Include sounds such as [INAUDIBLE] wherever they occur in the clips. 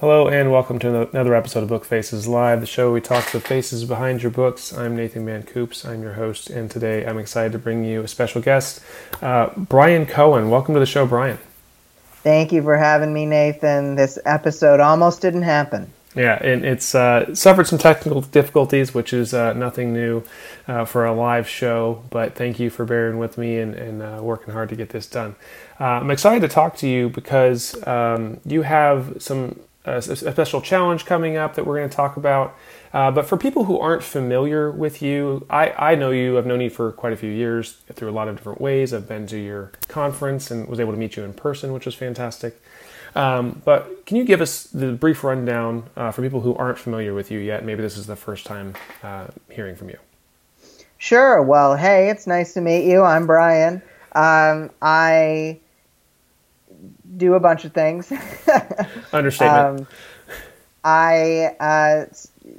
Hello and welcome to another episode of Book Faces Live, the show where we talk to the faces behind your books. I'm Nathan Van Coops. I'm your host, and today I'm excited to bring you a special guest, uh, Bryan Cohen. Welcome to the show, Bryan. Thank you for having me, Nathan. This episode almost didn't happen. Yeah, and it's uh, suffered some technical difficulties, which is uh, nothing new uh, for a live show. But thank you for bearing with me and, and uh, working hard to get this done. Uh, I'm excited to talk to you because um, you have some a, special challenge coming up that we're going to talk about. Uh, but for people who aren't familiar with you, I, I know you. I've known you for quite a few years through a lot of different ways. I've been to your conference and was able to meet you in person, which was fantastic. Um, but can you give us the brief rundown uh, for people who aren't familiar with you yet? Maybe this is the first time uh, hearing from you. Sure. Well, hey, it's nice to meet you. I'm Brian. Um, I do a bunch of things. [LAUGHS] Understatement. Um, I, uh,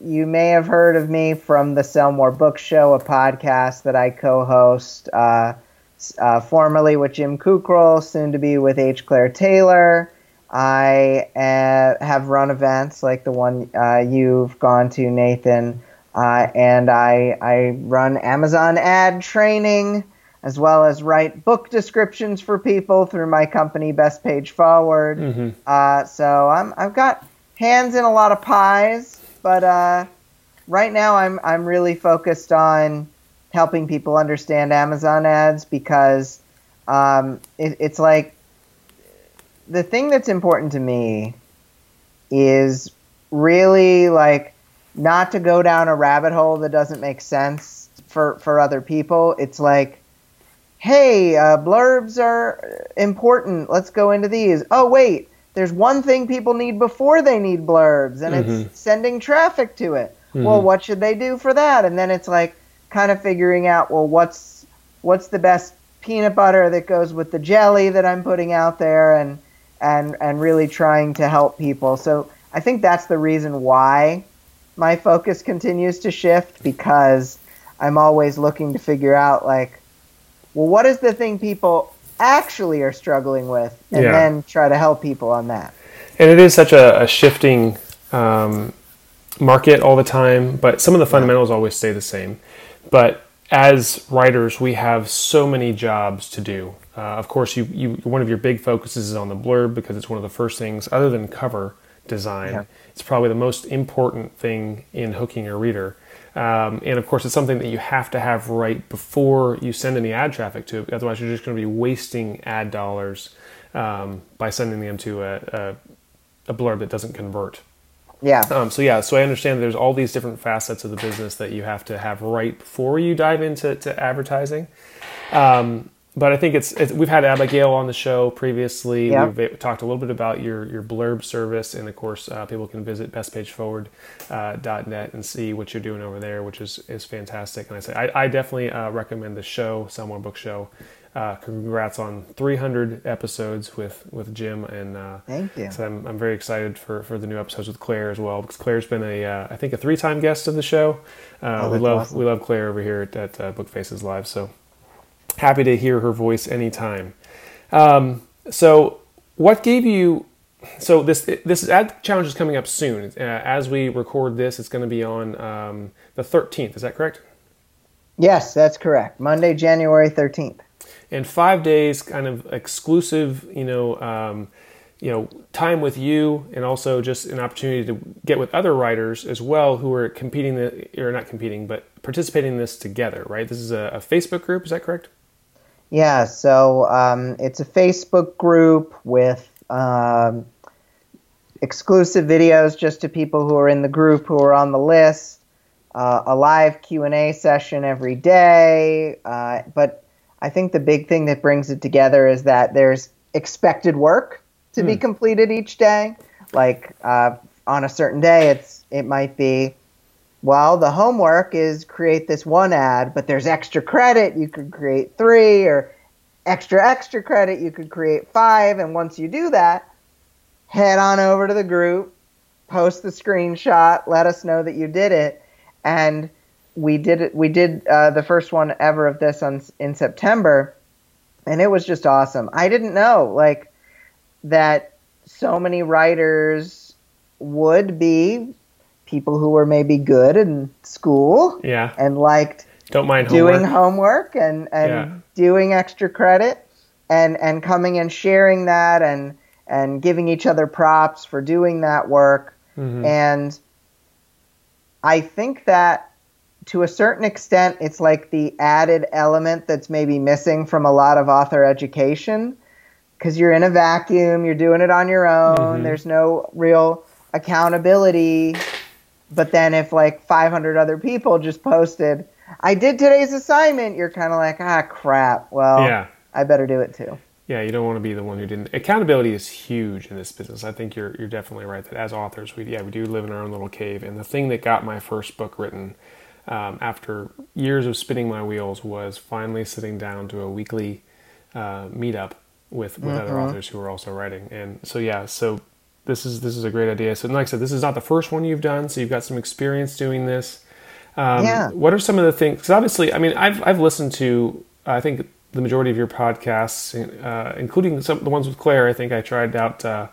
you may have heard of me from the Sell More Book Show, a podcast that I co-host, uh, uh, formerly with Jim Kukral, soon to be with H. Claire Taylor. I uh, have run events like the one uh, you've gone to, Nathan, uh, and I I run Amazon ad training as well as write book descriptions for people through my company Best Page Forward. Mm-hmm. Uh, so I'm I've got hands in a lot of pies, but uh, right now I'm I'm really focused on helping people understand Amazon ads because um, it, it's like the thing that's important to me is really like not to go down a rabbit hole that doesn't make sense for for other people. It's like hey, uh, blurbs are important. Let's go into these. Oh, wait, there's one thing people need before they need blurbs, and mm-hmm. it's sending traffic to it. Mm-hmm. Well, what should they do for that? And then it's like kind of figuring out, well, what's what's the best peanut butter that goes with the jelly that I'm putting out there, and and and really trying to help people. So I think that's the reason why my focus continues to shift because I'm always looking to figure out like well, what is the thing people actually are struggling with, and yeah. then try to help people on that. And it is such a, a shifting um, market all the time, but some of the fundamentals always stay the same. But as writers, we have so many jobs to do. Uh, of course, you, you one of your big focuses is on the blurb because it's one of the first things, other than cover design. Yeah. It's probably the most important thing in hooking a reader. Um, and of course, it's something that you have to have right before you send any ad traffic to it. Otherwise, you're just going to be wasting ad dollars um, by sending them to a, a, a, blurb that doesn't convert. Yeah. Um, so yeah, so I understand there's all these different facets of the business that you have to have right before you dive into to advertising. Um, but I think it's, it's, we've had Abigail on the show previously. Yep. We've talked a little bit about your your blurb service, and of course, uh, people can visit bestpageforward.net uh, and see what you're doing over there, which is is fantastic. And I say I, I definitely uh, recommend the show, More Book Show. Uh, congrats on 300 episodes with with Jim, and uh, thank you. So I'm, I'm very excited for, for the new episodes with Claire as well, because Claire's been a uh, I think a three time guest of the show. Oh, we love awesome. we love Claire over here at, at Book Faces Live. So happy to hear her voice anytime. Um, so, what gave you? So this this ad challenge is coming up soon. Uh, as we record this, it's going to be on um, the 13th. Is that correct? Yes, that's correct. Monday, January 13th. And five days, kind of exclusive. You know. Um, you know time with you and also just an opportunity to get with other writers as well who are competing the, or not competing but participating in this together right this is a, a facebook group is that correct yeah, so um, it's a Facebook group with um, exclusive videos just to people who are in the group who are on the list. Uh, a live Q&A session every day. Uh, but I think the big thing that brings it together is that there's expected work to be hmm. completed each day. Like uh, on a certain day, it's it might be well, the homework is create this one ad, but there's extra credit. You could create three, or extra, extra credit. You could create five. And once you do that, head on over to the group, post the screenshot, let us know that you did it. And we did it. We did uh, the first one ever of this on in September, and it was just awesome. I didn't know like that so many writers would be people who were maybe good in school Yeah. and liked Don't mind doing homework. homework and, and Yeah. doing extra credit and, and coming and sharing that and, and giving each other props for doing that work. Mhm. And I think that to a certain extent, it's like the added element that's maybe missing from a lot of author education because you're in a vacuum, you're doing it on your own, Mhm. there's no real accountability. But then if like 500 other people just posted, I did today's assignment, you're kind of like, ah, crap. Well, Yeah. I better do it too. Yeah, you don't want to be the one who didn't. Accountability is huge in this business. I think you're you're definitely right that as authors, we yeah we do live in our own little cave. And the thing that got my first book written um, after years of spinning my wheels was finally sitting down to a weekly uh, meetup with with other authors who were also writing. And so yeah, so this is this is a great idea. So like I said, this is not the first one you've done, so you've got some experience doing this. Um, Yeah. What are some of the things? Because obviously, I mean, I've I've listened to I think the majority of your podcasts, uh, including some the ones with Claire. I think I tried out uh,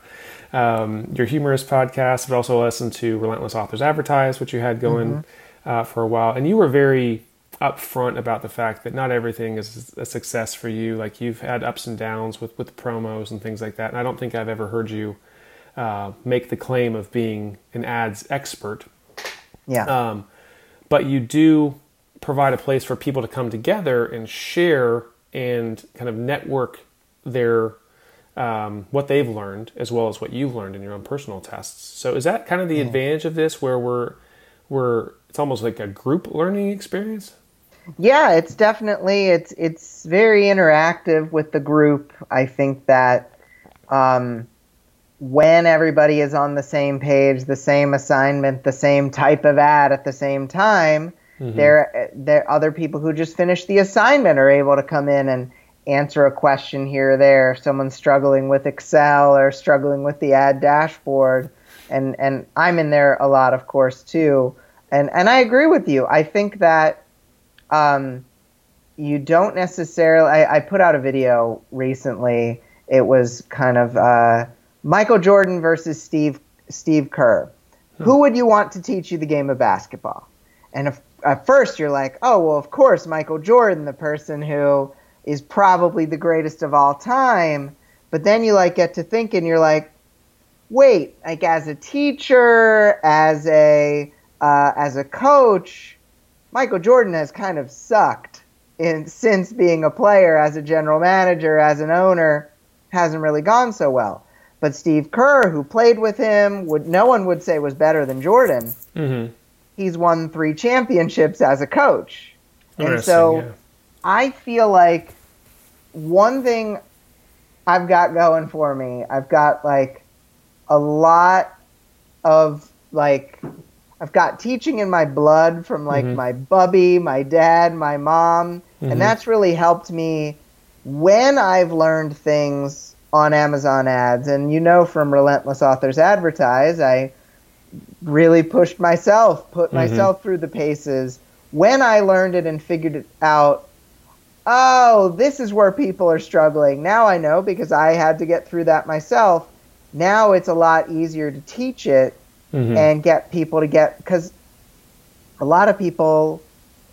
um, your humorous podcast, but also listened to Relentless Authors Advertise, which you had going uh, for a while, and you were very upfront about the fact that not everything is a success for you. Like you've had ups and downs with with promos and things like that, and I don't think I've ever heard you uh, make the claim of being an ads expert. Yeah. Um, but you do provide a place for people to come together and share and kind of network their um, what they've learned as well as what you've learned in your own personal tests. So is that kind of the advantage of this, where we're we're it's almost like a group learning experience? Yeah, it's definitely it's it's very interactive with the group. I think that um, when everybody is on the same page, the same assignment, the same type of ad at the same time, there there other people who just finished the assignment are able to come in and answer a question here or there. Someone's struggling with Excel or struggling with the ad dashboard, and and I'm in there a lot, of course, too. And and I agree with you. I think that um, you don't necessarily. I, I put out a video recently. It was kind of uh, Michael Jordan versus Steve Steve Kerr. Who would you want to teach you the game of basketball? And if, at first you're like, oh well, of course Michael Jordan, the person who is probably the greatest of all time. But then you like get to thinking, you're like, wait, like as a teacher, as a uh, as a coach, Michael Jordan has kind of sucked in since being a player, as a general manager, as an owner, hasn't really gone so well. But Steve Kerr, who played with him, would no one would say was better than Jordan. Mm-hmm. He's won three championships as a coach, and so yeah. I feel like one thing I've got going for me, I've got like a lot of like I've got teaching in my blood from like Mhm. my bubby, my dad, my mom, Mhm. and that's really helped me when I've learned things on Amazon ads. And you know from Relentless Authors Advertise, I really pushed myself, put Mhm. myself through the paces. When I learned it and figured it out, oh, this is where people are struggling. Now I know because I had to get through that myself. Now it's a lot easier to teach it Mhm. and get people to get because a lot of people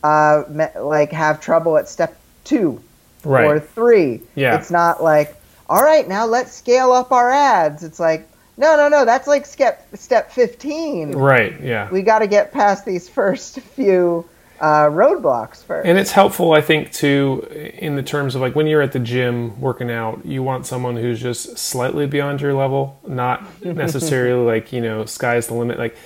uh, like have trouble at step two right. or three. Yeah. It's not like, all right, now let's scale up our ads. It's like, no, no, no, that's like step step fifteen. right. Yeah. We got to get past these [LAUGHS] first few uh, roadblocks first. And it's helpful, I think, too, in the terms of like when you're at the gym working out, you want someone who's just slightly beyond your level, not [LAUGHS] necessarily like, you know, sky's the limit. Like,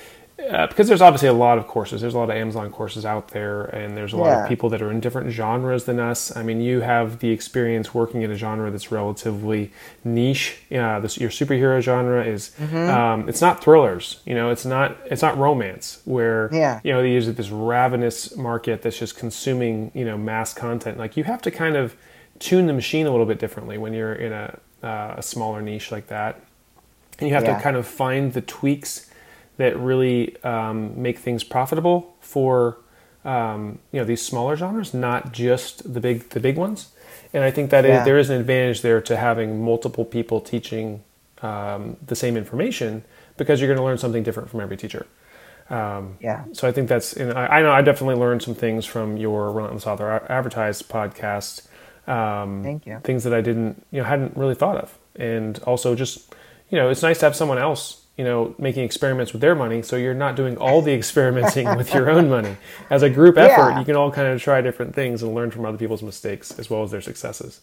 uh, because there's obviously a lot of courses. There's a lot of Amazon courses out there, and there's a lot Yeah. of people that are in different genres than us. I mean, you have the experience working in a genre that's relatively niche. Uh, this, your superhero genre is um, it's not thrillers. You know, it's not it's not romance where Yeah. you know they use this ravenous market that's just consuming you know mass content. Like you have to kind of tune the machine a little bit differently when you're in a uh, a smaller niche like that, and you have Yeah. to kind of find the tweaks that really um, make things profitable for um, you know these smaller genres, not just the big the big ones. And I think that Yeah. there is an advantage there to having multiple people teaching um, the same information because you're going to learn something different from every teacher. Um, yeah. So I think that's, and I, I, know I definitely learned some things from your Relentless Author Advertised podcast. Um, Thank you. Things that I didn't, you know, hadn't really thought of, and also just, you know, it's nice to have someone else, you know, making experiments with their money, so you're not doing all the [LAUGHS] experimenting with your own money. As a group effort, yeah. you can all kind of try different things and learn from other people's mistakes as well as their successes.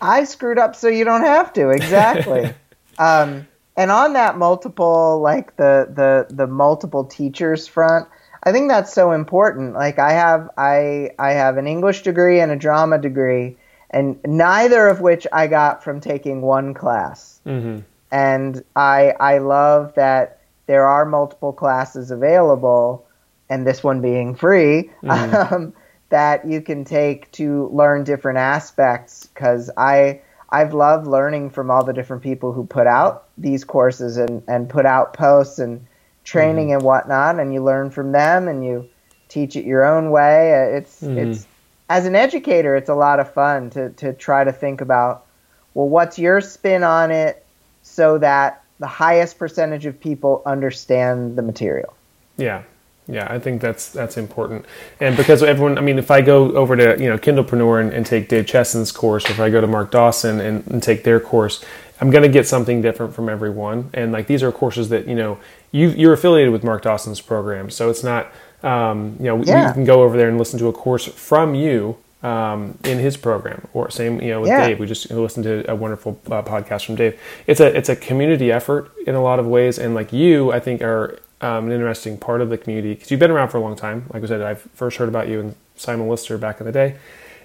I screwed up, so you don't have to. Exactly. [LAUGHS] um, and on that multiple like the the the multiple teachers front i think that's so important like i have i i have an english degree and a drama degree and neither of which i got from taking one class mm-hmm. And i i love that there are multiple classes available and this one being free mm-hmm. um, that you can take to learn different aspects because i I've loved learning from all the different people who put out these courses and, and put out posts and training mm-hmm. and whatnot, and you learn from them and you teach it your own way. Uh, it's mm-hmm. it's as an educator, it's a lot of fun to to try to think about well, what's your spin on it, so that the highest percentage of people understand the material. Yeah, yeah, I think that's that's important, and because everyone, I mean, if I go over to you know Kindlepreneur and, and take Dave Chesson's course, or if I go to Mark Dawson and, and take their course, I'm going to get something different from everyone. And like these are courses that you know you you're affiliated with Mark Dawson's program, so it's not um, you know yeah. you can go over there and listen to a course from you um, in his program, or same you know with yeah. Dave. We just listened to a wonderful uh, podcast from Dave. It's a it's a community effort in a lot of ways, and like you, I think are um, an interesting part of the community because you've been around for a long time. Like I said, I first heard about you and Simon Lister back in the day,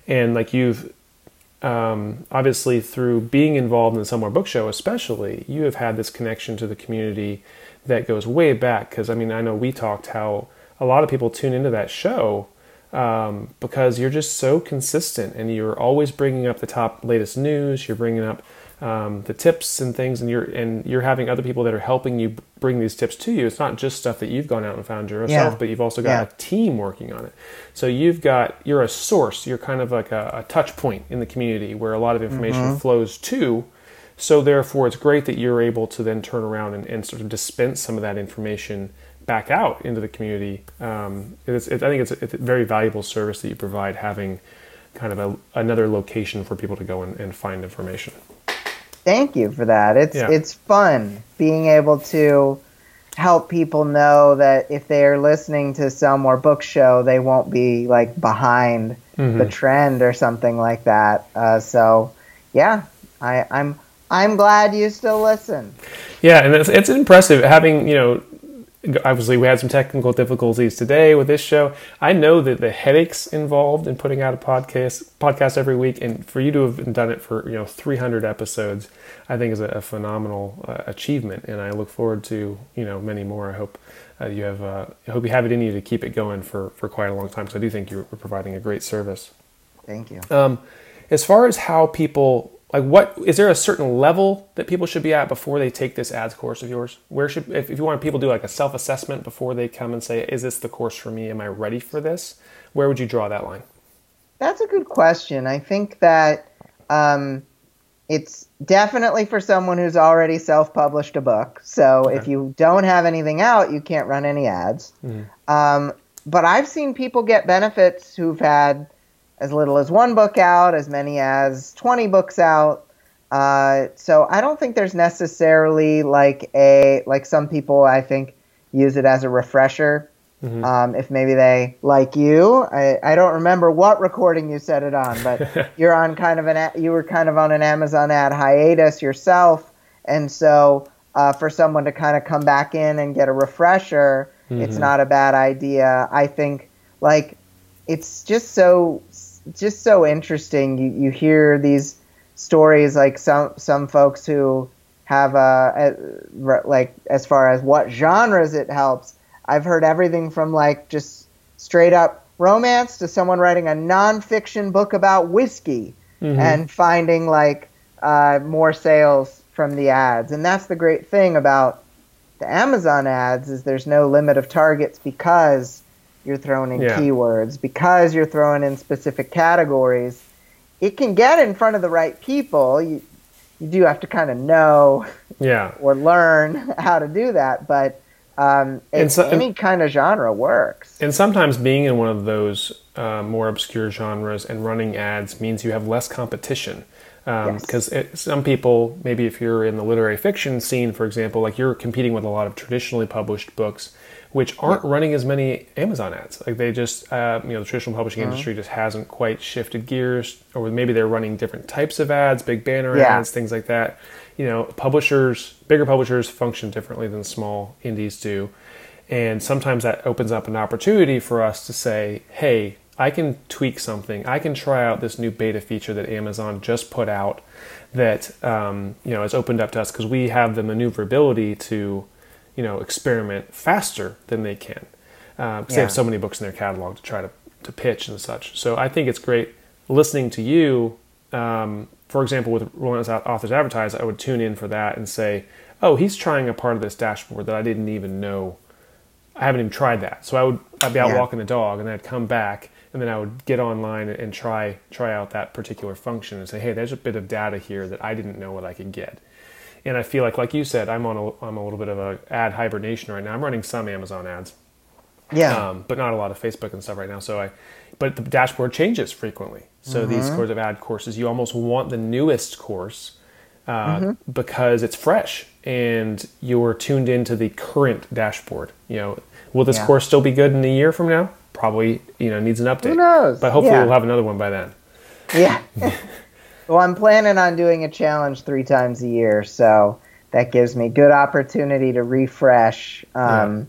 and like you've um, obviously through being involved in the More Book Show, especially, you have had this connection to the community that goes way back. Because I mean, I know we talked how a lot of people tune into that show um, because you're just so consistent and you're always bringing up the top latest news. You're bringing up um, the tips and things, and you're and you're having other people that are helping you bring these tips to you. It's not just stuff that you've gone out and found yourself, yeah. but you've also got yeah. a team working on it. So you've got you're a source. You're kind of like a, a touch point in the community where a lot of information mm-hmm. flows to. So therefore, it's great that you're able to then turn around and, and sort of dispense some of that information back out into the community. Um, it's, it, I think it's a, it's a, very valuable service that you provide, having kind of a, another location for people to go and, and find information thank you for that. It's yeah. it's fun being able to help people know that if they are listening to some More Book Show, they won't be like behind mm-hmm. the trend or something like that. Uh, so, yeah, I, I'm I'm glad you still listen. Yeah, and it's, it's impressive having you know obviously we had some technical difficulties today with this show. I know that the headaches involved in putting out a podcast podcast every week, and for you to have done it for you know 300 episodes, I think is a, a phenomenal uh, achievement. And I look forward to you know many more. I hope uh, you have uh, I hope you have it in you to keep it going for for quite a long time. So I do think you're providing a great service. Thank you. Um, as far as how people like what is there a certain level that people should be at before they take this ads course of yours? Where should if, if you want people to do like a self-assessment before they come and say is this the course for me? Am i ready for this? Where would you draw that line? That's a good question. I think that um, it's definitely for someone who's already self-published a book. So okay. if you don't have anything out you can't run any ads. Mm-hmm. um, but i've seen people get benefits who've had as little as one book out, as many as 20 books out. Uh, so I don't think there's necessarily like a like some people I think use it as a refresher. Mm-hmm. Um, if maybe they like you, I, I don't remember what recording you set it on, but [LAUGHS] you're on kind of an you were kind of on an Amazon ad hiatus yourself, and so uh, for someone to kind of come back in and get a refresher, mm-hmm. it's not a bad idea. I think like it's just so just so interesting. You you hear these stories like some some folks who have a, a like as far as what genres it helps. I've heard everything from like just straight up romance to someone writing a nonfiction book about whiskey mm-hmm. and finding like uh, more sales from the ads. And that's the great thing about the Amazon ads is there's no limit of targets because you're throwing in yeah. keywords, because you're throwing in specific categories, it can get in front of the right people. You, you do have to kind of know yeah [LAUGHS] or learn [LAUGHS] how to do that. But um, so- any kind of genre works. And sometimes being in one of those uh, more obscure genres and running ads means you have less competition. Yes. Because some people, maybe if you're in the literary fiction scene, for example, like you're competing with a lot of traditionally published books, which aren't running as many Amazon ads. Like they just, uh, you know, the traditional publishing Uh-huh. industry just hasn't quite shifted gears, or maybe they're running different types of ads, big banner Yeah. ads, things like that. You know, publishers, bigger publishers function differently than small indies do. And sometimes that opens up an opportunity for us to say, hey, I can tweak something. I can try out this new beta feature that Amazon just put out that um, you know has opened up to us because we have the maneuverability to you know experiment faster than they can because they Yeah. have so many books in their catalog to try to, to pitch and such. So I think it's great listening to you. Um, for example, with Rolling Out Authors Advertise, I would tune in for that and say, "Oh, he's trying a part of this dashboard that I didn't even know I haven't even tried that. So I would I'd be out Yeah. walking the dog, and I'd come back, and then I would get online and try try out that particular function and say, hey, there's a bit of data here that I didn't know what I could get. And I feel like, like you said, I'm on a I'm a little bit of a ad hibernation right now. I'm running some Amazon ads, Yeah. um, but not a lot of Facebook and stuff right now. So I, but the dashboard changes frequently. So Mm-hmm. these course of ad courses, you almost want the newest course uh, Mm-hmm. because it's fresh and you're tuned into the current dashboard. You know, will this Yeah. course still be good in a year from now? Probably. You know, needs an update. Who knows? But hopefully, Yeah. we'll have another one by then. Yeah. [LAUGHS] well, I'm planning on doing a challenge three times a year, so that gives me good opportunity to refresh. Um,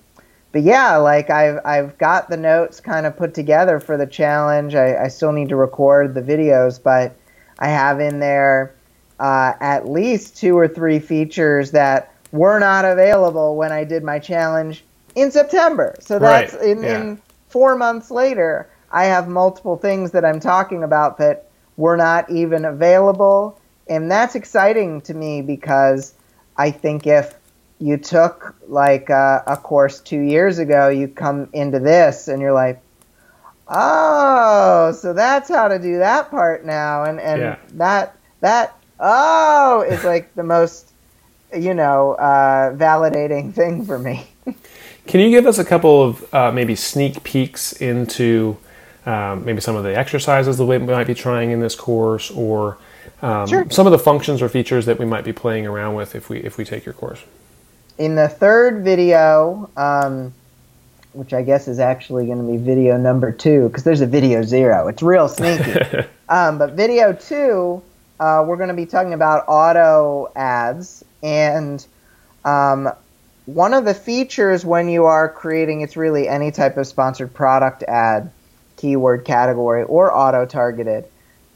But yeah, like I've I've got the notes kind of put together for the challenge. I, I still need to record the videos, but I have in there uh, at least two or three features that were not available when I did my challenge in September. So that's Right, in, yeah. in four months later. I have multiple things that I'm talking about that were not even available, and that's exciting to me because I think if you took like uh, a course two years ago, you come into this and you're like, oh, so that's how to do that part now, and and Yeah. that that oh is like the most you know uh, validating thing for me. [LAUGHS] Can you give us a couple of uh, maybe sneak peeks into um, maybe some of the exercises that we might be trying in this course, or um, Sure. some of the functions or features that we might be playing around with if we if we take your course? in the third video, um, which I guess is actually going to be video number two, because there's a video zero. It's real sneaky. [LAUGHS] um, but video two, uh, we're going to be talking about auto ads. And um, one of the features when you are creating, it's really any type of sponsored product ad, keyword category, or auto targeted.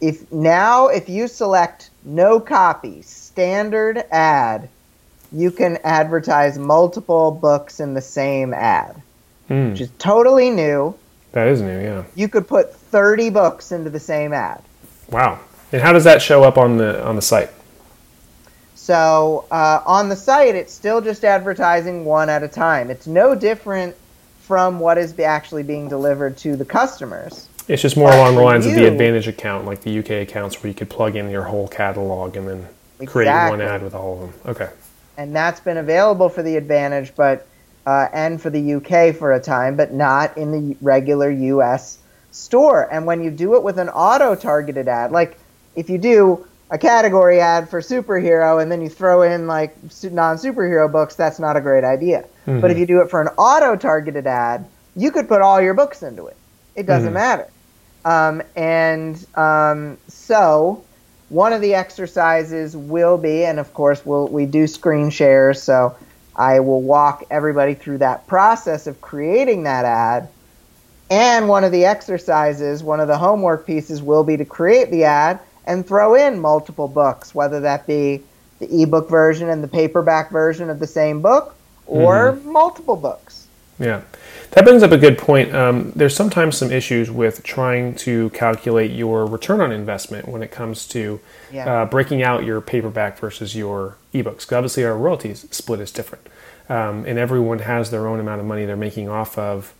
If now, if you select no copy, standard ad, you can advertise multiple books in the same ad, Hmm, which is totally new. that is new, yeah. You could put 30 books into the same ad. Wow. And how does that show up on the on the site? So uh, on the site, it's still just advertising one at a time. It's no different from what is be- actually being delivered to the customers. It's just more But along the lines of the Advantage account, like the UK accounts, where you could plug in your whole catalog and then create one ad with all of them. Okay. and that's been available for the Advantage, but uh, and for the UK for a time, but not in the regular US store. And when you do it with an auto-targeted ad, like if you do a category ad for superhero and then you throw in like non-superhero books, that's not a great idea. But if you do it for an auto-targeted ad, you could put all your books into it. It doesn't Mhm. matter. Um, and um, so one of the exercises will be, and of course we'll, we do screen shares, so I will walk everybody through that process of creating that ad. And one of the exercises, one of the homework pieces will be to create the ad and throw in multiple books, whether that be the ebook version and the paperback version of the same book or multiple books. Yeah, that brings up a good point. Um, there's sometimes some issues with trying to calculate your return on investment when it comes to Yeah. uh, breaking out your paperback versus your ebooks. 'Cause obviously, our royalties split is different, um, and everyone has their own amount of money they're making off of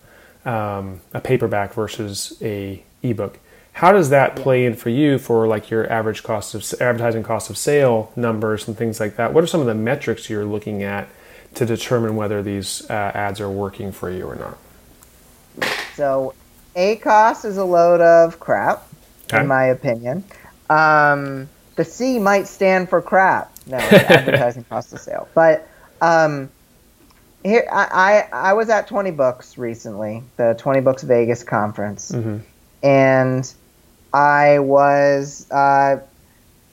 um, a paperback versus a ebook. How does that play in for you for like your average cost of advertising cost of sale numbers and things like that? What are some of the metrics you're looking at to determine whether these uh, ads are working for you or not? So, ACOS is a load of crap, Okay. in my opinion. Um, the C might stand for crap. No, [LAUGHS] advertising cost of sale. But um, here, I, I I was at Twenty Books recently, the Twenty Books Vegas conference, Mm-hmm. and I was uh,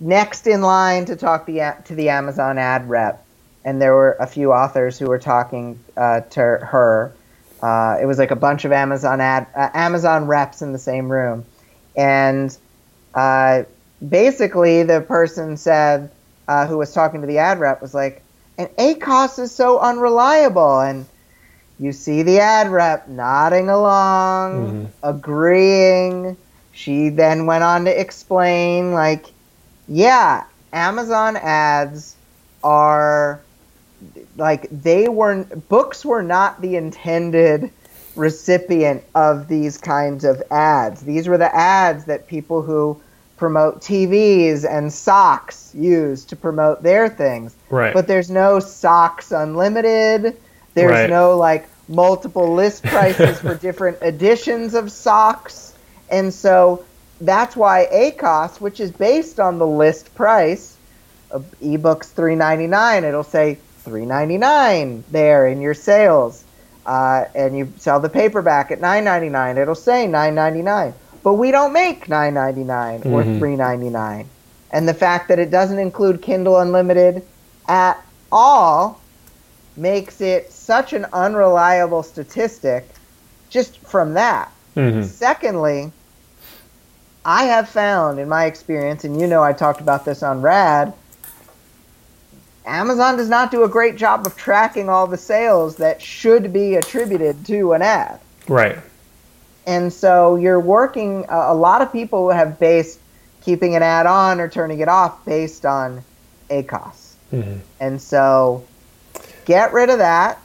next in line to talk the to the Amazon ad rep, and there were a few authors who were talking uh, to her. Uh, it was like a bunch of Amazon ad uh, Amazon reps in the same room, and uh, basically the person said uh, who was talking to the ad rep was like, "And ACOS is so unreliable," and you see the ad rep nodding along, Mhm. agreeing. She then went on to explain, like, yeah, Amazon ads are like they were books were not the intended recipient of these kinds of ads. These were the ads that people who promote TVs and socks use to promote their things. Right. But there's no socks unlimited. There's Right. no like multiple list prices for [LAUGHS] different editions of socks. And so that's why ACOS, which is based on the list price of ebooks 3.99, it'll say 3.99 there in your sales. Uh, and you sell the paperback at 9.99, it'll say 9.99. But we don't make 9.99 or Mhm. 3.99. And the fact that it doesn't include Kindle Unlimited at all makes it such an unreliable statistic just from that. Mhm. Secondly, I have found in my experience, and you know I talked about this on Rad, Amazon does not do a great job of tracking all the sales that should be attributed to an ad. Right. And so you're working, a a lot of people have based keeping an ad on or turning it off based on ACOS. Mhm. And so get rid of that.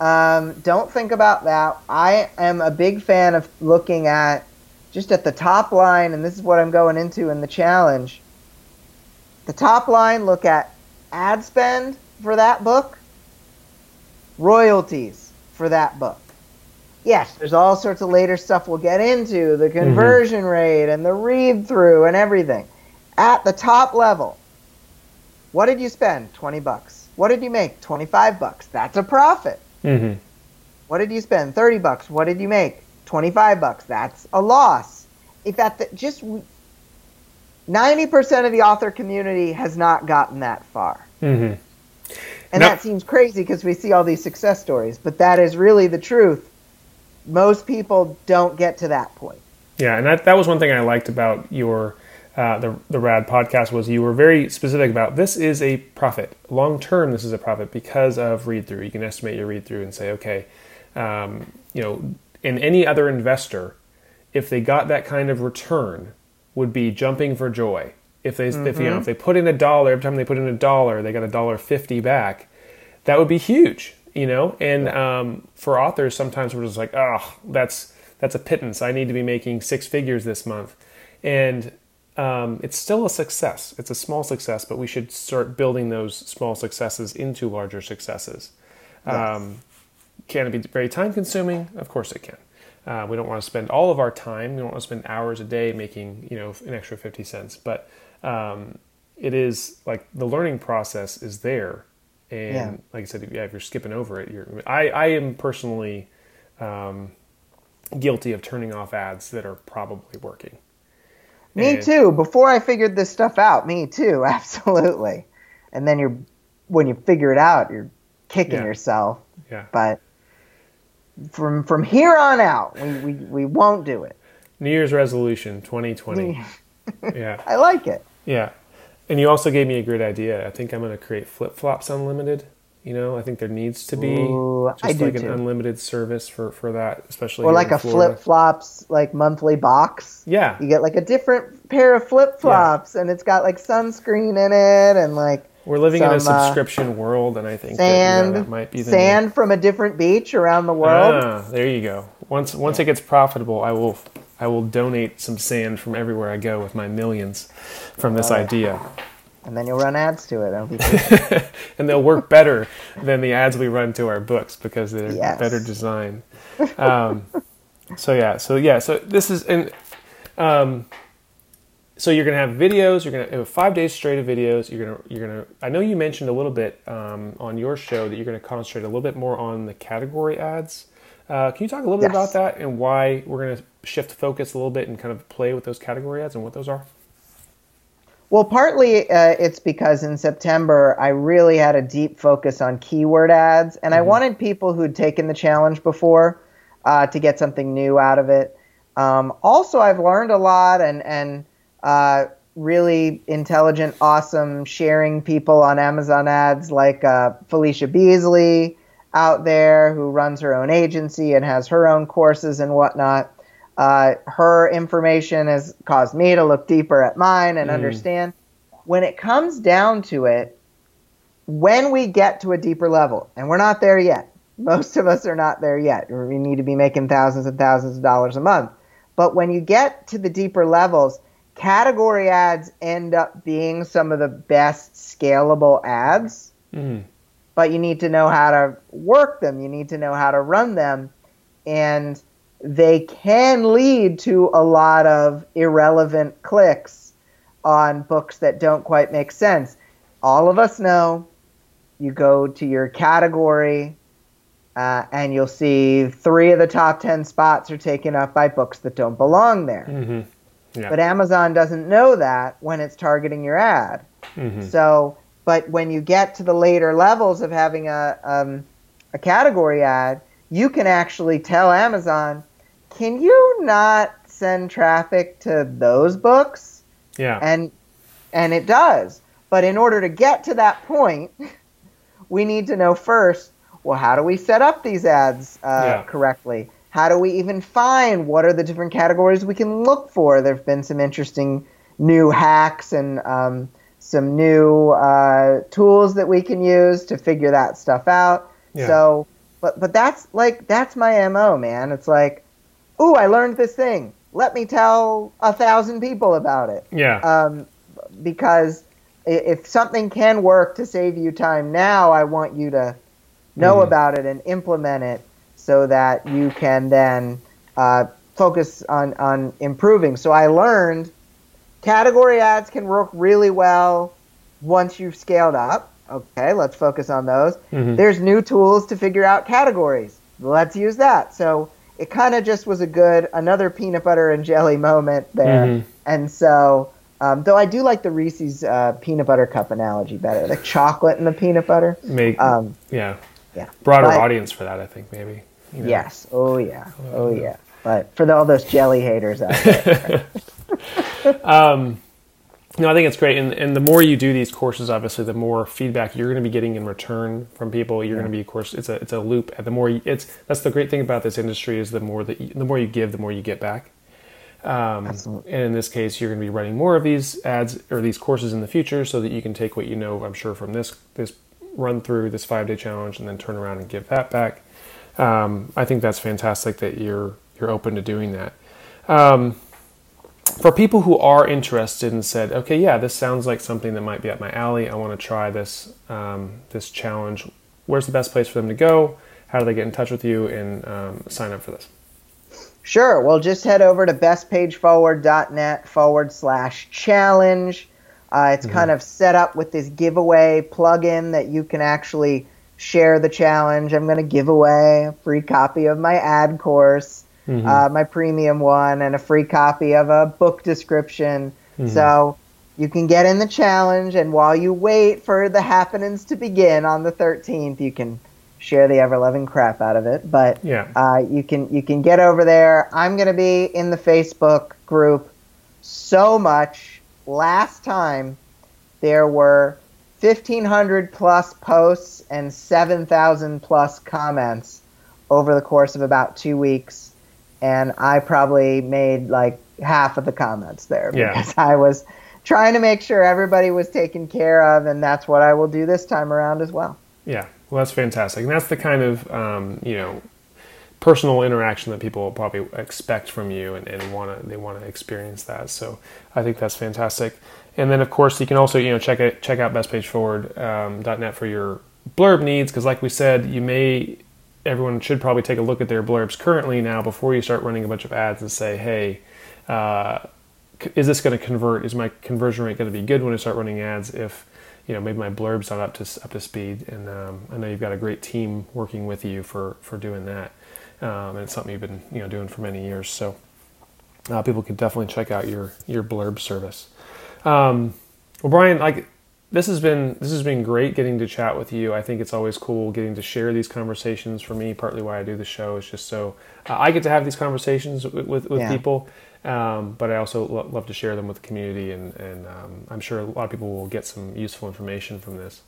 Um, don't think about that. I am a big fan of looking at just at the top line, and this is what I'm going into in the challenge. The top line, look at ad spend for that book, royalties for that book. Yes, there's all sorts of later stuff we'll get into the conversion rate and the read through and everything. At the top level, what did you spend? 20 bucks. What did you make? 25 bucks. That's a profit. Mhm. What did you spend? 30 bucks. What did you make? 25 bucks. That's a loss. If at the just 90% of the author community has not gotten that far. Mhm. And Now- that seems crazy because we see all these success stories, but that is really the truth. Most people don't get to that point. Yeah, and that, that was one thing I liked about your uh, the the Rad podcast was you were very specific about this is a profit long term. This is a profit because of read through. You can estimate your read through and say, okay, um, you know, in any other investor, if they got that kind of return, would be jumping for joy. If they if you know if they put in a dollar every time they put in a dollar, they got a dollar fifty back. That would be huge, you know. And um, for authors, sometimes we're just like, oh, that's that's a pittance. I need to be making six figures this month, and um, it's still a success. It's a small success, but we should start building those small successes into larger successes. Um, can it be very time consuming? Of course it can. Uh, we don't want to spend all of our time. We don't want to spend hours a day making you know an extra fifty cents, but um, it is like the learning process is there, and Yeah. like I said, yeah, if you're skipping over it, you're. I I am personally um, guilty of turning off ads that are probably working. Me And- too. Before I figured this stuff out, me too, [LAUGHS] absolutely. And then you're when you figure it out, you're kicking Yeah. yourself. Yeah. But from from here on out, we, we, we won't do it. New Year's resolution 2020. yeah. [LAUGHS] I like it. Yeah. And you also gave me a great idea. I think I'm going to create flip flops unlimited. You know, I think there needs to be Ooh, just I like an too. unlimited service for, for that, especially Or like a flip flops like monthly box. Yeah. You get like a different pair of flip flops, and it's got like sunscreen in it, and like We're living in a some, uh, subscription world, and I think that, sand, you know, that might be the sand from a different beach around the world. Ah, there you go. Once once it gets profitable, I will I will donate some sand from everywhere I go with my millions from this idea. And then you'll run ads to it. [LAUGHS] and they'll work better than the ads we run to our books because they're Yes. better designed. Um, so yeah, so yeah, so this is and um, so you're gonna have videos. You're gonna have five days straight of videos. You're gonna you're gonna. I know you mentioned a little bit um, on your show that you're gonna concentrate a little bit more on the category ads. Uh, can you talk a little bit about that and why we're gonna shift focus a little bit and kind of play with those category ads and what those are? Well, partly uh, it's because in September I really had a deep focus on keyword ads, and I wanted people who'd taken the challenge before uh, to get something new out of it. Um, also, I've learned a lot and and uh, really intelligent, awesome sharing people on Amazon ads like uh, Felicia Beasley out there who runs her own agency and has her own courses and whatnot. Uh, her information has caused me to look deeper at mine and understand. When it comes down to it, when we get to a deeper level, and we're not there yet, most of us are not there yet. We need to be making thousands and thousands of dollars a month. But when you get to the deeper levels, category ads end up being some of the best scalable ads Mm. but you need to know how to work them. You need to know how to run them. And they can lead to a lot of irrelevant clicks on books that don't quite make sense. All of us know you go to your category uh, and you'll see three of the top 10 spots are taken up by books that don't belong there. hmm Yeah. But Amazon doesn't know that when it's targeting your ad. hmm So, but when you get to the later levels of having a um, a category ad, you can actually tell Amazon, "Can you not send traffic to those books?" Yeah. And and it does. But in order to get to that point, [LAUGHS] we need to know first, well, how do we set up these ads uh, Yeah. correctly? How do we even find what are the different categories we can look for? There have been some interesting new hacks and um, some new uh, tools that we can use to figure that stuff out. Yeah. So, but but that's like that's my mo, man. It's like, ooh, I learned this thing. Let me tell a thousand people about it yeah. um, because if something can work to save you time now, I want you to know Mhm. about it and implement it so that you can then uh, focus on, on improving. So I learned category ads can work really well once you've scaled up. Okay, let's focus on those. Mhm. There's new tools to figure out categories. Let's use that. So it kind of just was a good, another peanut butter and jelly moment there. Mhm. And so, um, though I do like the Reese's uh, peanut butter cup analogy better, the chocolate and the peanut butter. Make Um, yeah. yeah. Broader But- audience for that, I think maybe. You know. Yes. Oh yeah. Oh yeah. But for all those jelly haters out there, [LAUGHS] No, I think it's great, and and the more you do these courses, obviously, the more feedback you're going to be getting in return from people. You're going to be, of course, it's a it's a loop. And the more you, it's that's the great thing about this industry is the more that you, the more you give, the more you get back. Um, Absolutely. and in this case, you're going to be running more of these ads or these courses in the future, so that you can take what you know, I'm sure, from this this run through this five day challenge, and then turn around and give that back. Um, I think that's fantastic that you're you're open to doing that. Um, for people who are interested and said, okay, yeah, this sounds like something that might be up my alley. I want to try this um, this challenge. Where's the best place for them to go? How do they get in touch with you and um, sign up for this? sure. Well, just head over to bestpageforward.net forward slash challenge. Uh, it's kind of set up with this giveaway plugin that you can actually share the challenge. I'm going to give away a free copy of my ad course. uh, my premium one, and a free copy of a book description. So you can get in the challenge, and while you wait for the happenings to begin on the 13th, you can share the ever loving crap out of it. But Yeah. uh, you can you can get over there. I'm going to be in the Facebook group so much. Last time there were 1,500 plus posts and 7,000 plus comments over the course of about two weeks, and I probably made like half of the comments there Yeah. because I was trying to make sure everybody was taken care of, and that's what I will do this time around as well. Yeah, well, that's fantastic, and that's the kind of um, you know personal interaction that people probably expect from you and, and want to they want to experience that. So I think that's fantastic. And then of course you can also you know check it check out bestpageforward.net um, for your blurb needs because like we said you may everyone should probably take a look at their blurbs currently now before you start running a bunch of ads and say hey. Uh, is this going to convert? Is my conversion rate going to be good when I start running ads? If you know maybe my blurb's not up to up to speed, and um, I know you've got a great team working with you for for doing that um, and it's something you've been you know doing for many years. So uh, people can definitely check out your your blurb service. Um, well, Bryan, like this has been this has been great getting to chat with you. I think it's always cool getting to share these conversations. For me, partly why I do the show is just so uh, I get to have these conversations with with, with yeah. people. Um, but I also lo- love to share them with the community, and, and um, I'm sure a lot of people will get some useful information from this.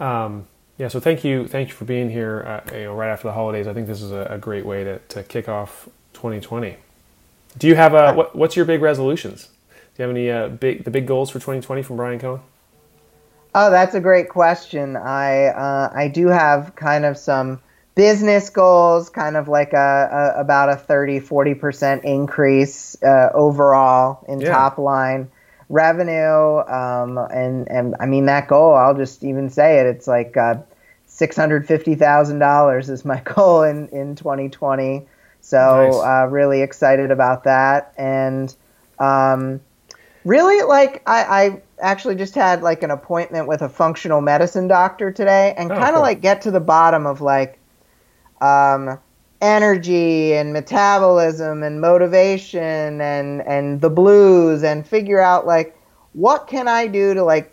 Um, yeah, so thank you, thank you for being here. Uh, you know, right after the holidays, I think this is a, a, great way to, to kick off 2020. Do you have a what, what's your big resolutions? Do you have any uh, big the big goals for 2020 from Bryan Cohen? Oh, that's a great question. I uh, I do have kind of some business goals, kind of like a, a about a 30 40 percent increase uh, overall in yeah. top line revenue. Um, and, and I mean, that goal, I'll just even say it, it's like uh, $650,000 is my [LAUGHS] goal in, in 2020. So nice. uh, really excited about that. And um, really, like, I, I actually just had like an appointment with a functional medicine doctor today and oh, kind of cool. like get to the bottom of like, um, energy and metabolism and motivation and and the blues and figure out like what can I do to like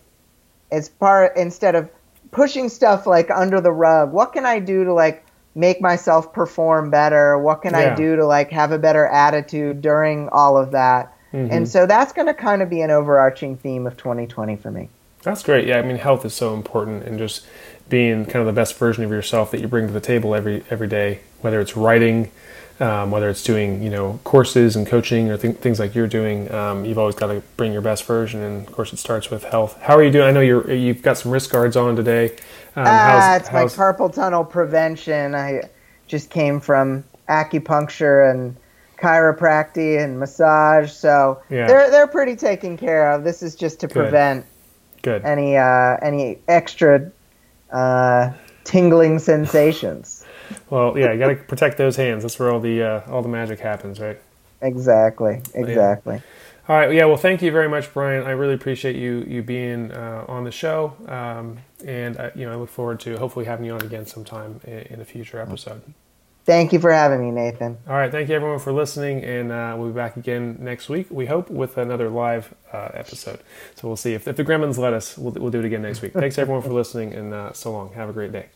as part instead of pushing stuff like under the rug what can I do to like make myself perform better what can yeah. I do to like have a better attitude during all of that mm-hmm. and so that's going to kind of be an overarching theme of 2020 for me that's great yeah I mean health is so important and just being kind of the best version of yourself that you bring to the table every every day, whether it's writing, um, whether it's doing you know courses and coaching or th- things like you're doing. Um, you've always got to bring your best version, and of course it starts with health. How are you doing? I know you're you've got some wrist guards on today. Um, ah, it's how's... my carpal tunnel prevention. I just came from acupuncture and chiropractic and massage, so yeah. they're they're pretty taken care of. This is just to Good. prevent Good. any uh, any extra uh, tingling sensations. [LAUGHS] Well, yeah, you got to protect those hands. That's where all the uh, all the magic happens, right? Exactly. Exactly. Yeah. All right. Yeah. Well, thank you very much, Bryan. I really appreciate you you being uh, on the show, um, and uh, you know I look forward to hopefully having you on again sometime in, in a future episode. Thank you for having me, Nathan. All right. Thank you, everyone, for listening. And uh, we'll be back again next week, we hope, with another live uh, episode. So we'll see. If, if the Gremlins let us, we'll, we'll do it again next week. Thanks, everyone, for listening. And uh, so long. Have a great day.